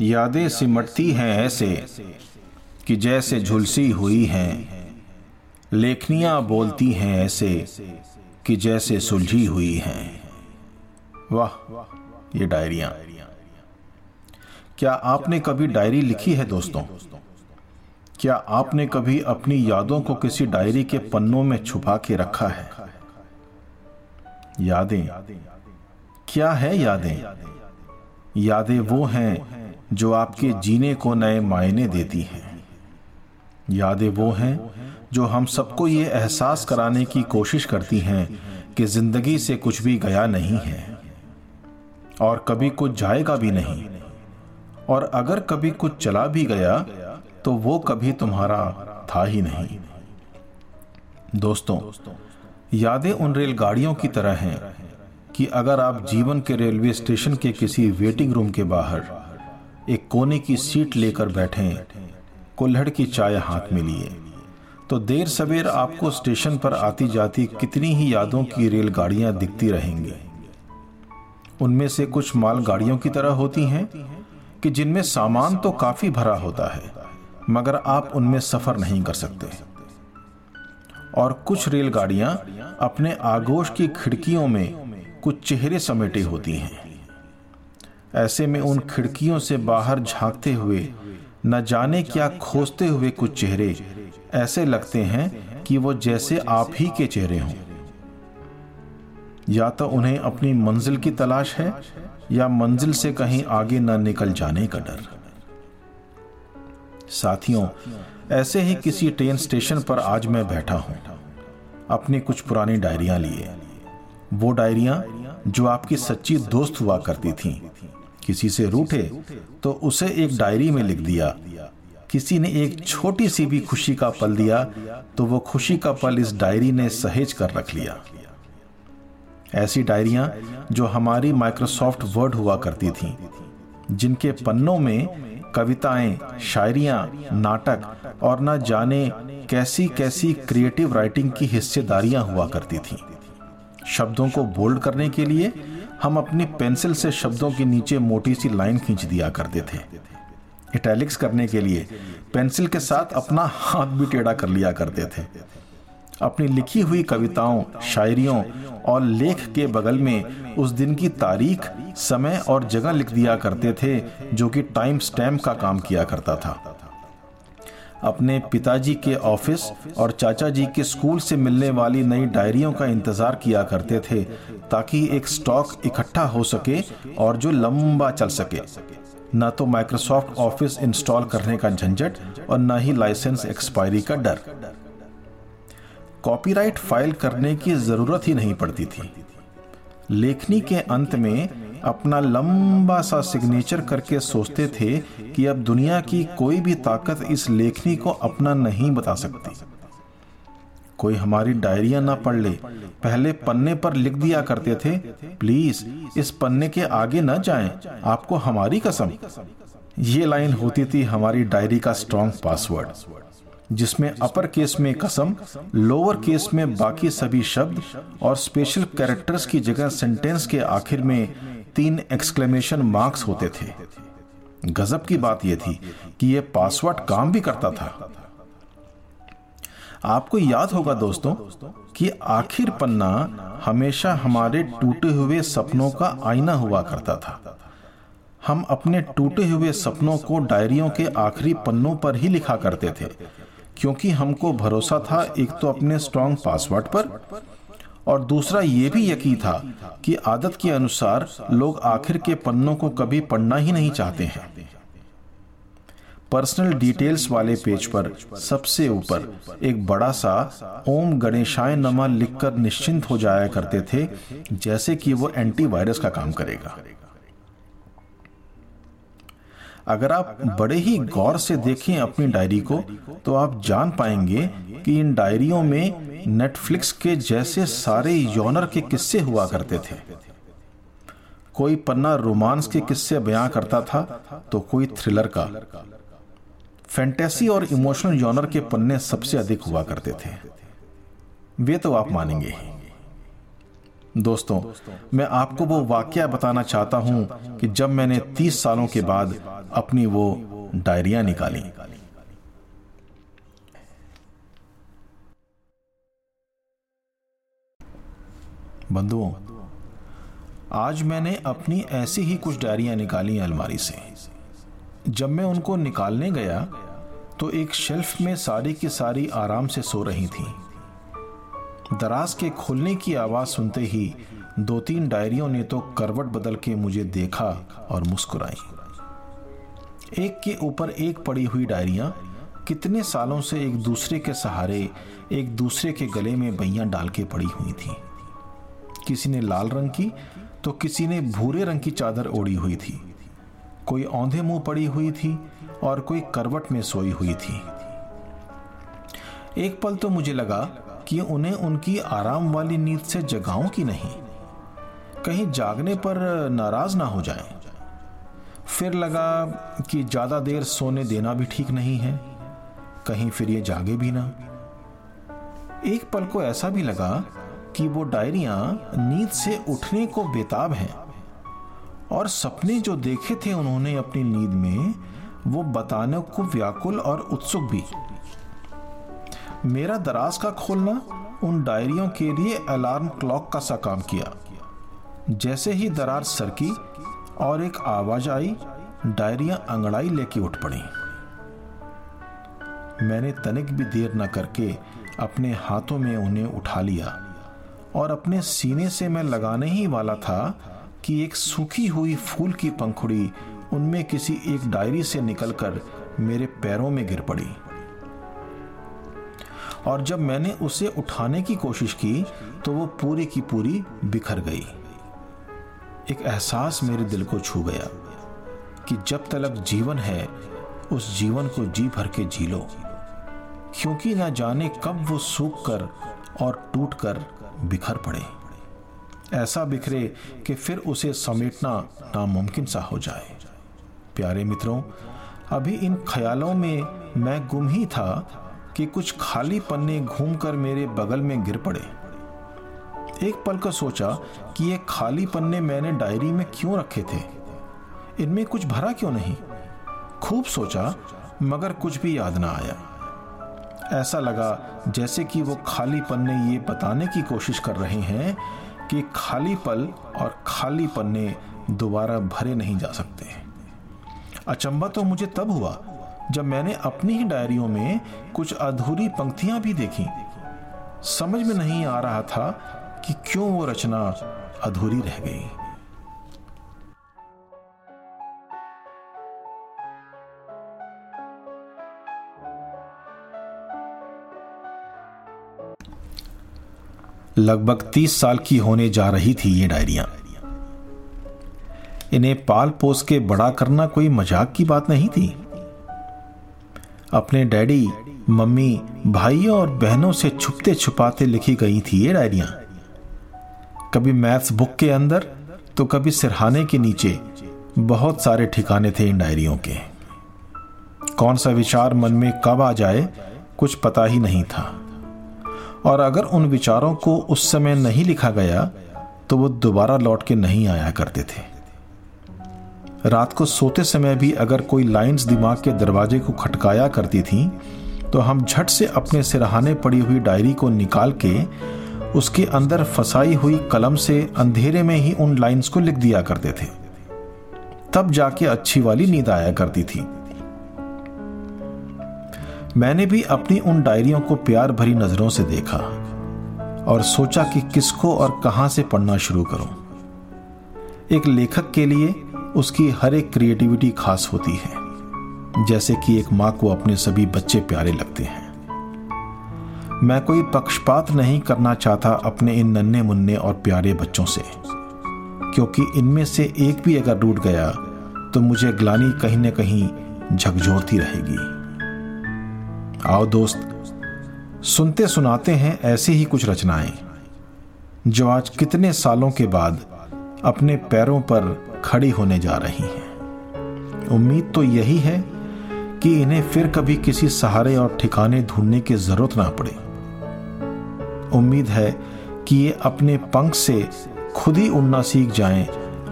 यादें सिमटती हैं ऐसे कि जैसे झुलसी हुई हैं। लेखनियाँ बोलती हैं ऐसे कि जैसे सुलझी हुई हैं। वाह, ये डायरिया। क्या आपने कभी डायरी लिखी है दोस्तों? क्या आपने कभी अपनी यादों को किसी डायरी के पन्नों में छुपा के रखा है? यादें। क्या है यादें? यादें वो हैं जो आपके जीने को नए मायने देती हैं। यादें वो हैं जो हम सबको ये एहसास कराने की कोशिश करती हैं कि ज़िंदगी से कुछ भी गया नहीं है और कभी कुछ जाएगा भी नहीं। और अगर कभी कुछ चला भी गया तो वो कभी तुम्हारा था ही नहीं। दोस्तों, यादें उन रेलगाड़ियों की तरह हैं कि अगर आप जीवन के रेलवे स्टेशन के किसी वेटिंग रूम के बाहर एक कोने की सीट लेकर बैठे, कुल्हड़ की चाय हाथ में लिए। तो देर सवेर आपको स्टेशन पर आती जाती कितनी ही यादों की रेलगाड़ियाँ दिखती रहेंगी। उनमें से कुछ मालगाड़ियों की तरह होती हैं, कि जिनमें सामान तो काफ़ी भरा होता है, मगर आप उनमें सफ़र नहीं कर सकते। और कुछ रेलगाड़ियाँ अपने आगोश की खिड़कियों में कुछ चेहरे समेटे होती हैं। ऐसे में उन खिड़कियों से बाहर झांकते हुए, न जाने क्या खोजते हुए कुछ चेहरे, ऐसे लगते हैं कि वो जैसे आप ही के चेहरे हों। या तो उन्हें अपनी मंजिल की तलाश है, या मंजिल से कहीं आगे न निकल जाने का डर। साथियों, ऐसे ही किसी ट्रेन स्टेशन पर आज मैं बैठा हूँ। अपनी कुछ पुरानी डायरियाँ लिए। वो डायरियाँ जो आपकी सच्ची दोस्त हुआ करती थीं। किसी से रूठे तो उसे एक डायरी में लिख दिया। किसी ने एक छोटी सी भी खुशी का पल दिया तो वो खुशी का पल इस डायरी ने सहेज कर रख लिया। ऐसी डायरियाँ जो हमारी माइक्रोसॉफ्ट वर्ड हुआ करती थीं, जिनके पन्नों में कविताएँ, शायरियाँ, नाटक और न जाने कैसी कैसी क्रिएटिव राइटिंग की हिस्सेदारियाँ हुआ करती थीं। शब्दों को बोल्ड करने के लिए हम अपनी पेंसिल से शब्दों के नीचे मोटी सी लाइन खींच दिया करते थे। इटैलिक्स करने के लिए पेंसिल के साथ अपना हाथ भी टेढ़ा कर लिया करते थे। अपनी लिखी हुई कविताओं, शायरियों और लेख के बगल में उस दिन की तारीख, समय और जगह लिख दिया करते थे, जो कि टाइम स्टैम्प का काम किया करता था। अपने पिताजी के ऑफ़िस और चाचा जी के स्कूल से मिलने वाली नई डायरियों का इंतज़ार किया करते थे, ताकि एक स्टॉक इकट्ठा हो सके और जो लंबा चल सके। न तो माइक्रोसॉफ्ट ऑफ़िस इंस्टॉल करने का झंझट और न ही लाइसेंस एक्सपायरी का डर। कॉपीराइट फ़ाइल करने की ज़रूरत ही नहीं पड़ती थी। लेखनी के अंत में अपना लंबा सा सिग्नेचर करके सोचते थे कि अब दुनिया की कोई भी ताकत इस लेखनी को अपना नहीं बता सकती। कोई हमारी डायरिया ना पढ़ ले। पहले पन्ने पर लिख दिया करते थे, प्लीज़, इस पन्ने के आगे न जाएँ। आपको हमारी कसम। ये लाइन होती थी हमारी डायरी का स्ट्रॉन्ग पासवर्ड जिसमें अपर केस में कसम लोअर केस में बाकी सभी शब्द और स्पेशल कैरेक्टर्स की जगह सेंटेंस के आखिर में तीन एक्सक्लेमेशन मार्क्स होते थे। गजब की बात यह थी कि यह पासवर्ड काम भी करता था। आपको याद होगा दोस्तों कि आखिर पन्ना हमेशा हमारे टूटे हुए सपनों का आईना हुआ करता था। हम अपने टूटे हुए सपनों को डायरियों के आखिरी पन्नों पर ही लिखा करते थे, क्योंकि हमको भरोसा था एक तो अपने स्ट्रॉन्ग पासवर्ड पर और दूसरा ये भी यकीन था कि आदत के अनुसार लोग आखिर के पन्नों को कभी पढ़ना ही नहीं चाहते हैं। पर्सनल डिटेल्स वाले पेज पर सबसे ऊपर एक बड़ा सा ओम गणेशाय नमा लिखकर निश्चिंत हो जाया करते थे, जैसे कि वो एंटीवायरस का काम करेगा। अगर आप बड़े ही गौर से देखें अपनी डायरी को तो आप जान पाएँगे कि इन डायरियों में नेटफ्लिक्स के जैसे सारे योनर के किस्से हुआ करते थे। कोई पन्ना रोमांस के किस्से बयां करता था तो कोई थ्रिलर का। फैंटेसी और इमोशनल योनर के पन्ने सबसे अधिक हुआ करते थे। वे तो आप मानेंगे ही। दोस्तों, मैं आपको वो वाक्य बताना चाहता हूँ कि जब मैंने तीस सालों के बाद अपनी वो डायरिया निकाली। बंधुओं, आज मैंने अपनी ऐसी ही कुछ डायरियाँ निकाली अलमारी से। जब मैं उनको निकालने गया तो एक शेल्फ में सारी की सारी आराम से सो रही थी। दराज के खुलने की आवाज़ सुनते ही दो तीन डायरियों ने तो करवट बदल के मुझे देखा और मुस्कुराई। एक के ऊपर एक पड़ी हुई डायरियाँ, कितने सालों से एक दूसरे के सहारे, एक दूसरे के गले में बैयां डाल के पड़ी हुई थी। किसी ने लाल रंग की तो किसी ने भूरे रंग की चादर ओढ़ी हुई थी। कोई औंधे मुँह पड़ी हुई थी और कोई करवट में सोई हुई थी। एक पल तो मुझे लगा कि उन्हें उनकी आराम वाली नींद से जगाऊं कि नहीं? कहीं जागने पर नाराज़ ना हो जाएँ। फिर लगा कि ज़्यादा देर सोने देना भी ठीक नहीं है। कहीं फिर ये जागे भी ना। एक पल को ऐसा भी लगा कि वो डायरियाँ नींद से उठने को बेताब हैं। और सपने जो देखे थे उन्होंने अपनी नींद में, वो बताने को व्याकुल और उत्सुक भी। मेरा दराज का खोलना उन डायरियों के लिए अलार्म क्लॉक का सा काम किया। जैसे ही दरार सरकी और एक आवाज़ आई, डायरियाँ अंगड़ाई लेके उठ पड़ी। मैंने तनिक भी देर न करके अपने हाथों में उन्हें उठा लिया और अपने सीने से मैं लगाने ही वाला था कि एक सूखी हुई फूल की पंखुड़ी उनमें किसी एक डायरी से निकलकर मेरे पैरों में गिर पड़ी। और जब मैंने उसे उठाने की कोशिश की तो वो पूरी की पूरी बिखर गई। एक एहसास मेरे दिल को छू गया कि जब तलक जीवन है, उस जीवन को जी भर के जी लो। क्योंकि ना जाने कब वो सूख कर और टूट कर बिखर पड़े। ऐसा बिखरे कि फिर उसे समेटना नामुमकिन सा हो जाए। प्यारे मित्रों, अभी इन ख्यालों में मैं गुम ही था कि कुछ खाली पन्ने घूमकर मेरे बगल में गिर पड़े। एक पल का सोचा कि ये खाली पन्ने मैंने डायरी में क्यों रखे थे? इनमें कुछ भरा क्यों नहीं? खूब सोचा, मगर कुछ भी याद ना आया। ऐसा लगा जैसे कि वो खाली पन्ने ये बताने की कोशिश कर रहे हैं कि खाली पल और खाली पन्ने दोबारा भरे नहीं जा सकते। अचंबा तो मुझे तब हुआ जब मैंने अपनी ही डायरियों में कुछ अधूरी पंक्तियाँ भी देखी, समझ में नहीं आ रहा था कि क्यों वो रचना अधूरी रह गई। लगभग तीस साल की होने जा रही थी ये डायरियाँ। इन्हें पाल पोस के बड़ा करना कोई मज़ाक की बात नहीं थी। अपने डैडी, मम्मी, भाइयों और बहनों से छुपते छुपाते लिखी गई थी ये डायरियाँ। कभी मैथ्स बुक के अंदर तो कभी सिरहाने के नीचे। बहुत सारे ठिकाने थे इन डायरियों के। कौन सा विचार मन में कब आ जाए, कुछ पता ही नहीं था। और अगर उन विचारों को उस समय नहीं लिखा गया तो वो दोबारा लौट के नहीं आया करते थे। रात को सोते समय भी अगर कोई लाइंस दिमाग के दरवाजे को खटकाया करती थी तो हम झट से अपने सिरहाने पड़ी हुई डायरी को निकाल के उसके अंदर फंसाई हुई कलम से अंधेरे में ही उन लाइंस को लिख दिया करते थे। तब जाके अच्छी वाली नींद आया करती थी। मैंने भी अपनी उन डायरियों को प्यार भरी नज़रों से देखा और सोचा कि किसको और कहाँ से पढ़ना शुरू करूँ। एक लेखक के लिए उसकी हर एक क्रिएटिविटी खास होती है, जैसे कि एक माँ को अपने सभी बच्चे प्यारे लगते हैं। मैं कोई पक्षपात नहीं करना चाहता अपने इन नन्हे मुन्ने और प्यारे बच्चों से, क्योंकि इनमें से एक भी अगर टूट गया तो मुझे ग्लानी कहीं न कहीं झकझोरती रहेगी। आओ दोस्त सुनते सुनाते हैं ऐसी ही कुछ रचनाएँ, जो आज कितने सालों के बाद अपने पैरों पर खड़ी होने जा रही हैं। उम्मीद तो यही है कि इन्हें फिर कभी किसी सहारे और ठिकाने ढूँढने की ज़रूरत ना पड़े। उम्मीद है कि ये अपने पंख से खुद ही उड़ना सीख जाएँ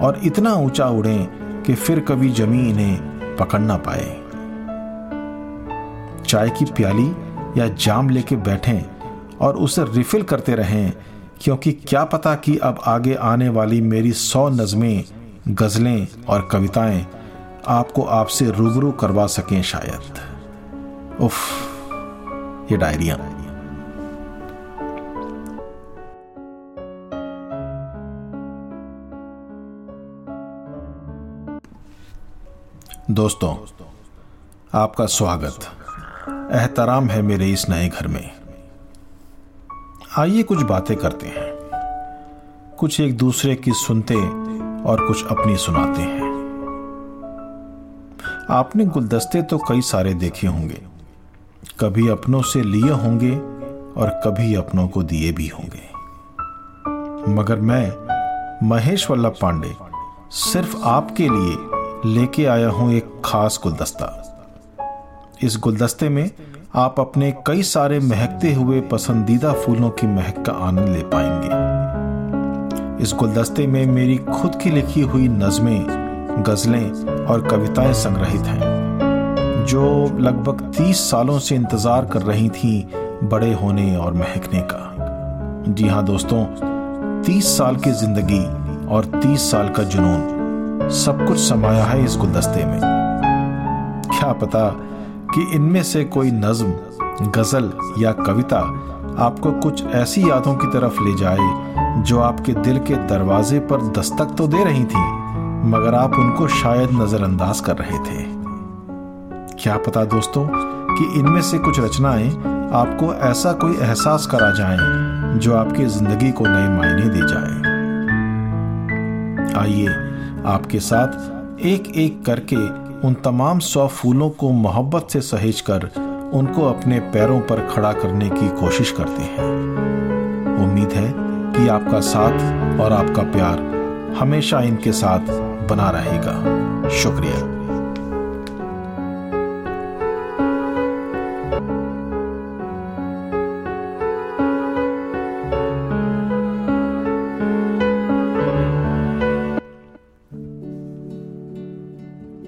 और इतना ऊँचा उड़ें कि फिर कभी जमी इन्हें पकड़ ना पाए। चाय की प्याली या जाम लेके बैठें और उसे रिफिल करते रहें, क्योंकि क्या पता कि अब आगे आने वाली मेरी सौ नज़में गज़लें और कविताएँ आपको आपसे रूबरू करवा सकें शायद। उफ, ये डायरिया। दोस्तों, आपका स्वागत। एहतराम है मेरे इस नए घर में। आइए कुछ बातें करते हैं। कुछ एक दूसरे की सुनते और कुछ अपनी सुनाते हैं। आपने गुलदस्ते तो कई सारे देखे होंगे। कभी अपनों से लिए होंगे और कभी अपनों को दिए भी होंगे। मगर मैं, महेश वल्लभ पांडे, सिर्फ़ आपके लिए लेके आया हूँ एक खास गुलदस्ता। इस गुलदस्ते में आप अपने कई सारे महकते हुए पसंदीदा फूलों की महक का आनंद ले पाएँगे। इस गुलदस्ते में मेरी खुद की लिखी हुई नज़में, गज़लें और कविताएँ संग्रहित हैं, जो लगभग तीस सालों से इंतज़ार कर रही थी बड़े होने और महकने का। जी हाँ दोस्तों, तीस साल की ज़िंदगी और तीस साल का जुनून सब कुछ समाया है इस गुलदस्ते में। क्या पता कि इनमें से कोई नज्म, गज़ल या कविता आपको कुछ ऐसी यादों की तरफ़ ले जाए जो आपके दिल के दरवाजे पर दस्तक तो दे रही थी, मगर आप उनको शायद नजरअंदाज कर रहे थे। क्या पता दोस्तों कि इनमें से कुछ रचनाएँ आपको ऐसा कोई एहसास करा जाएँ जो आपकी ज़िंदगी को नए मायने दे जाए। आइए आपके साथ एक एक करके उन तमाम सौ फूलों को मोहब्बत से सहेज कर उनको अपने पैरों पर खड़ा करने की कोशिश करते हैं। उम्मीद है कि आपका साथ और आपका प्यार हमेशा इनके साथ बना रहेगा। शुक्रिया।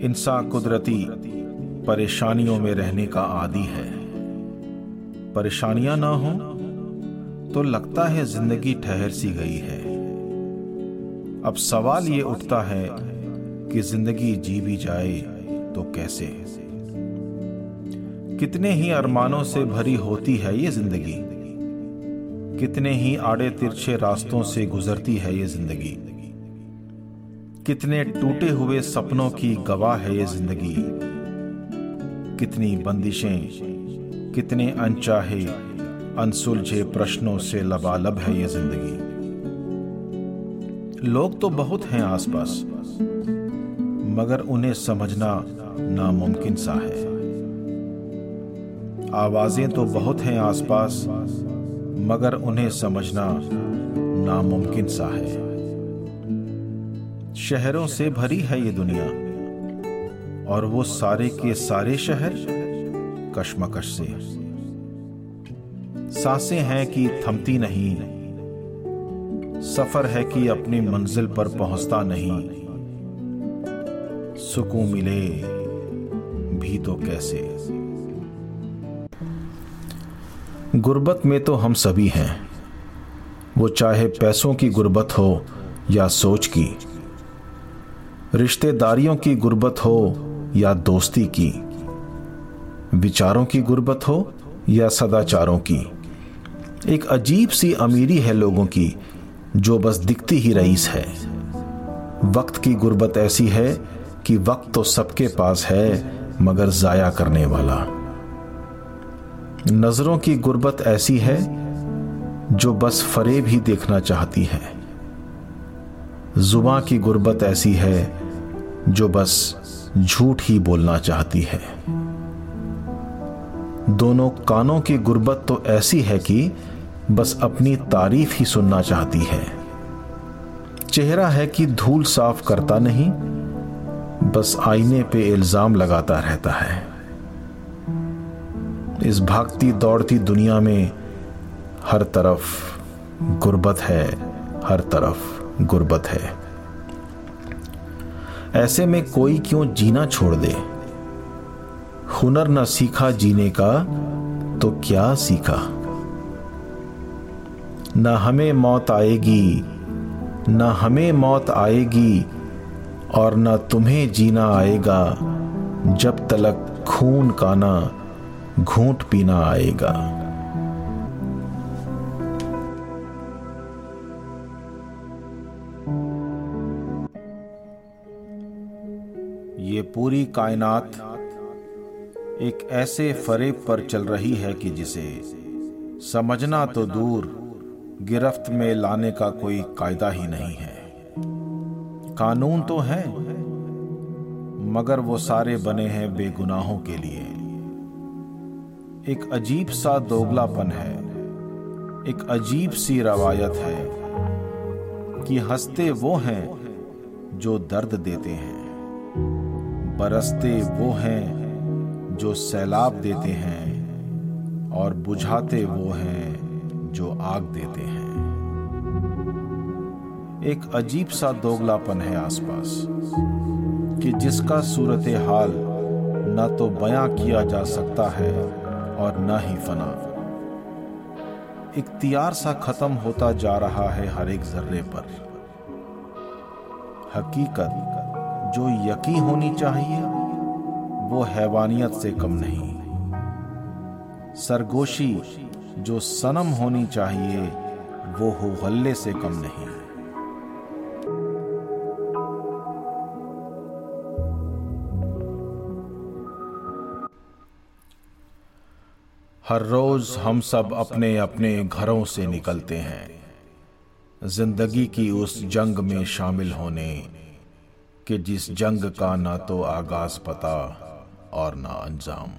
इंसान कुदरती परेशानियों में रहने का आदि है। परेशानियाँ ना हो तो लगता है ज़िंदगी ठहर सी गई है। अब सवाल ये उठता है कि ज़िंदगी जी भी जाए तो कैसे? कितने ही अरमानों से भरी होती है ये ज़िंदगी? कितने ही आड़े तिरछे रास्तों से गुजरती है ये ज़िंदगी? कितने टूटे हुए सपनों की गवाह है ये ज़िंदगी? कितनी बंदिशें, कितने अनचाहे अनसुलझे प्रश्नों से लबालब है ये ज़िंदगी। लोग तो बहुत हैं आसपास, मगर उन्हें समझना नामुमकिन सा है। आवाज़ें तो बहुत हैं आसपास, मगर उन्हें समझना नामुमकिन सा है। शहरों से भरी है ये दुनिया, और वो सारे के सारे शहर कशमकश से। साँसें हैं कि थमती नहीं। सफ़र है कि अपनी मंजिल पर पहुँचता नहीं। सुकून मिले भी तो कैसे? गुर्बत में तो हम सभी हैं। वो चाहे पैसों की गुर्बत हो या सोच की। रिश्तेदारियों की गुर्बत हो या दोस्ती की। विचारों की गुर्बत हो या सदाचारों की। एक अजीब सी अमीरी है लोगों की, जो बस दिखती ही रईस है। वक्त की गुर्बत ऐसी है कि वक्त तो सबके पास है, मगर जाया करने वाला। नज़रों की गुर्बत ऐसी है, जो बस फरेब ही देखना चाहती है। जुबा की गुर्बत ऐसी है, जो बस झूठ ही बोलना चाहती है। दोनों कानों की गुर्बत तो ऐसी है कि बस अपनी तारीफ़ ही सुनना चाहती है। चेहरा है कि धूल साफ़ करता नहीं, बस आईने पे इल्ज़ाम लगाता रहता है। इस भागती दौड़ती दुनिया में हर तरफ़ गुर्बत है, हर तरफ़ गुर्बत है। ऐसे में कोई क्यों जीना छोड़ दे? हुनर न सीखा जीने का तो क्या सीखा? न हमें मौत आएगी, न हमें मौत आएगी, और न तुम्हें जीना आएगा, जब तलक खून का ना घूंट पीना आएगा। ये पूरी कायनात एक ऐसे फरेब पर चल रही है कि जिसे समझना तो दूर, गिरफ्त में लाने का कोई कायदा ही नहीं है। कानून तो है, मगर वो सारे बने हैं बेगुनाहों के लिए। एक अजीब सा दोगलापन है, एक अजीब सी रवायत है कि हँसते वो हैं जो दर्द देते हैं, बरसते वो हैं जो सैलाब देते हैं और बुझाते वो हैं जो आग देते हैं। एक अजीब सा दोगलापन है आसपास कि जिसका सूरत हाल न तो बयां किया जा सकता है और न ही फना। इख्तियार सा खत्म होता जा रहा है हर एक जर्रे पर। हकीकत जो यकी होनी चाहिए वो हैवानियत से कम नहीं। सरगोशी जो सनम होनी चाहिए, वो हो हल्ले से कम नहीं। हर रोज हम सब अपने अपने घरों से निकलते हैं। ज़िंदगी की उस जंग में शामिल होने कि जिस जंग का ना तो आगाज़ पता और ना अंजाम।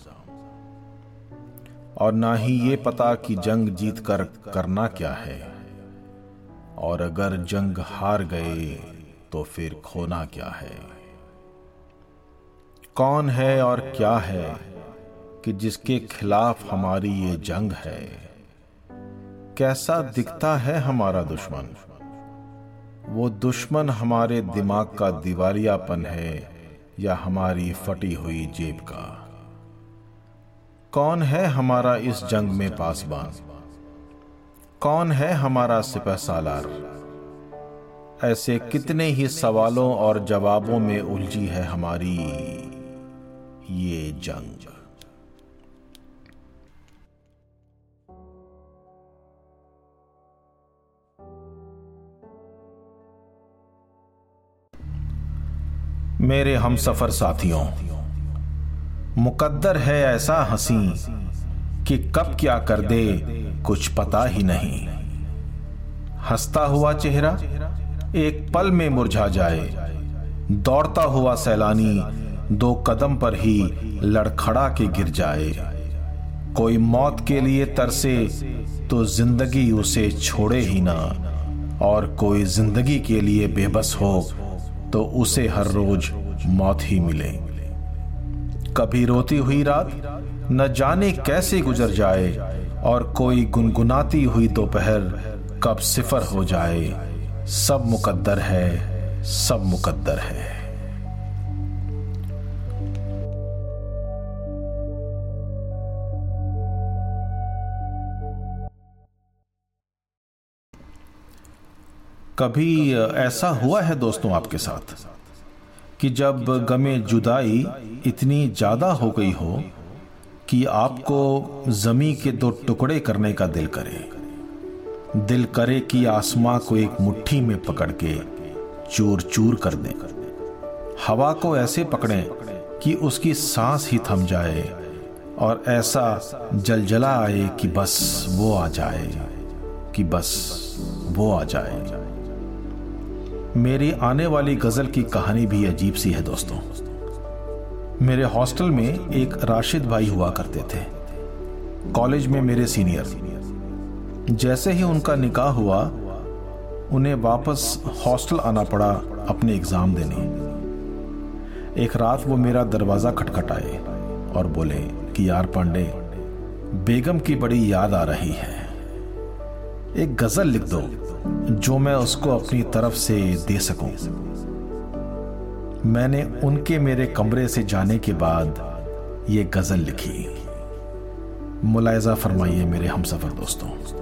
और ना ही ये पता कि जंग जीत कर करना क्या है। और अगर जंग हार गए तो फिर खोना क्या है। कौन है और क्या है कि जिसके खिलाफ हमारी ये जंग है? कैसा दिखता है हमारा दुश्मन? वो दुश्मन हमारे दिमाग का दिवालियापन है। या हमारी फटी हुई जेब का। कौन है हमारा इस जंग में पासबान? कौन है हमारा सिपह सालार? ऐसे कितने ही सवालों और जवाबों में उलझी है हमारी ये जंग। मेरे हम सफ़र साथियों। मुकद्दर है ऐसा हँसी कि कब क्या कर दे कुछ पता ही नहीं। हंसता हुआ चेहरा एक पल में मुरझा जाए। दौड़ता हुआ सैलानी दो कदम पर ही लड़खड़ा के गिर जाए। कोई मौत के लिए तरसे तो ज़िंदगी उसे छोड़े ही ना, और कोई ज़िंदगी के लिए बेबस हो तो उसे हर रोज मौत ही मिले। कभी रोती हुई रात, न जाने कैसे गुजर जाए, और कोई गुनगुनाती हुई दोपहर कब सिफर हो जाए। सब मुकद्दर है, सब मुकद्दर है। कभी ऐसा हुआ है दोस्तों आपके साथ कि जब गमे जुदाई इतनी ज़्यादा हो गई हो कि आपको ज़मी के दो टुकड़े करने का दिल करे दिल करे कि आसमां को एक मुट्ठी में पकड़ के चूर चूर कर दे। हवा को ऐसे पकड़े कि उसकी सांस ही थम जाए और ऐसा जलजला आए कि बस वो आ जाए, कि बस वो आ जाए। मेरी आने वाली गज़ल की कहानी भी अजीब सी है दोस्तों। मेरे हॉस्टल में एक राशिद भाई हुआ करते थे। कॉलेज में मेरे सीनियर। जैसे ही उनका निकाह हुआ, उन्हें वापस हॉस्टल आना पड़ा अपने एग्ज़ाम देने। एक रात वो मेरा दरवाज़ा खटखटाए और बोले कि, यार पांडे, बेगम की बड़ी याद आ रही है। एक गज़ल लिख दो। जो मैं उसको अपनी तरफ़ से दे सकूँ। मैंने उनके मेरे कमरे से जाने के बाद ये गज़ल लिखी। मुलायजा फरमाइए मेरे हम सफ़र दोस्तों।